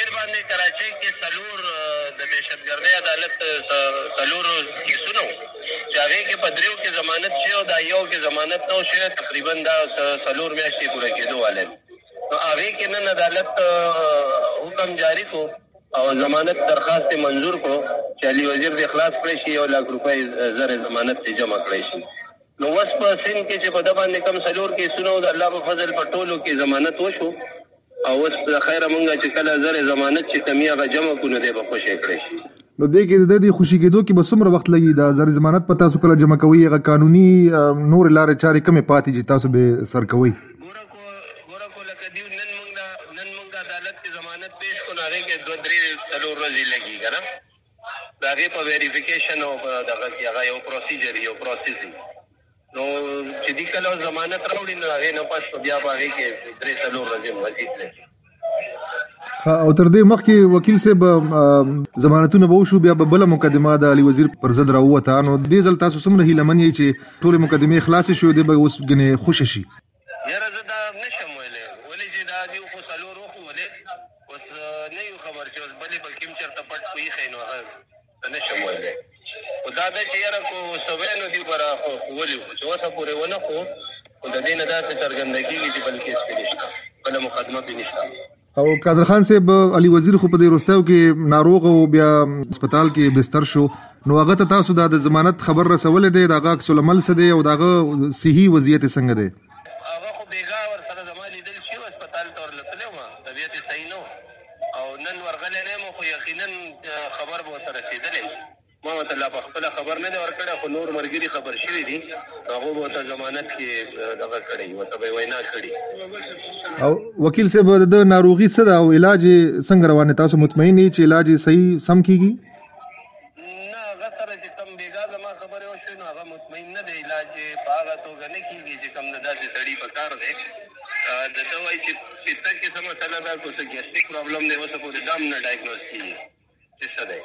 پنویر باندې کراچۍ کې سلور د دهشتګردۍ عدالت سلور کیسونه چې هغه کې پدریو کې ضمانت شي او دا یو کې ضمانت نو شي تقریباً دا سلور میاشتې پوره کېدو والے. نو هغه کې نن عدالت حکم جاری کو او ضمانت درخواست منظور کو چې علي وزیر د اخلاص کړی شي او لاک روپۍ زر ضمانت ته جمع کړی شي. نو وس په سین کې چې په د باندې کم سلور کې سنو د الله په فضل په ټولو کې ضمانت وشو. او وس د خیره مونږه چې کله زر ضمانت چې کمی هغه جمع کو نه دی په خوشی کړی نو دې کې د دې خوشي کېدو کې به څومره وخت لګي؟ دا زر ضمانت پتا سو کله جمع کوي؟ هغه قانوني نور لارې چارې کمې پاتې چې تاسو به سر کوي ګوره کو ګوره کو لکه دیو نن مونږ نن مونږ عدالت کې ضمانت پیش کو نه کې دوه درې څلور ورځې لګي کنه دا غي په ویریفیکیشن او دغه یو پروسیجر یو پروسیس نو چې دې کله ضمانت راوړي نو هغه نه پس بیا باندې کې درې څلور ورځې مزید لګي او تر دې مخکې وکیل صاحب ضمانتونه به وشو بیا به بل مقدمه د علي وزیر پر ضد راوته نو دې ځل تاسو سمره هیله منئ چې ټول مقدمه خلاص شي دی به اوس غنه خوش شي. یاره زه دا نشم ویلې ولې چې دا دی خو څلور وخت ولې اوس نه یو خبر چې بلې بلکې چرته پټ کوي خینو هغه نشم ویلې دا د چې یاره کو سوینو دی برا خو ولې چې اوسه پورې ونه خو د دې نه دا څرګندګي چې بلکې سپېښه بل مقدمه به نشته او قادر خان صاحب علي وزیر خو په دې وروستیو کې ناروغ او بیا هسپتال کې بستر شو نو هغه ته تاسو د ضمانت خبر رسولې ده دغه عکس العمل څه دی او دغه صحي وضعیت څنګه دی هغه خو بیګا ور سره زما لیدل شي هسپتال ته ورلتلې و طبيعت صحیح نو او نن ورغلې نه مو خو یقینا خبر به سره رسیدلې ما ته لا خپل خبر نه دی ورکړی خو نور مرګري خبر شوی دي. هغه به ته ضمانت کې دغه کړی و ته به وینا کړی او وکیل صاحب د ناروغي څه دا او علاج څنګه روانه تاسو مطمئن یې چې علاج صحیح سم کیږي؟ نه هغه سره چې کم بیګا زما خبره وشو نو هغه مطمئن نه دی. علاج په هغه توګه نه کیږي چې کم نه داسې سړی په کار دی. د دوای چې پته کې سم مسله ده کوڅه ګیسټیک پرابلم دی اوس په دام نه ډایګنوز کیږي. څه ده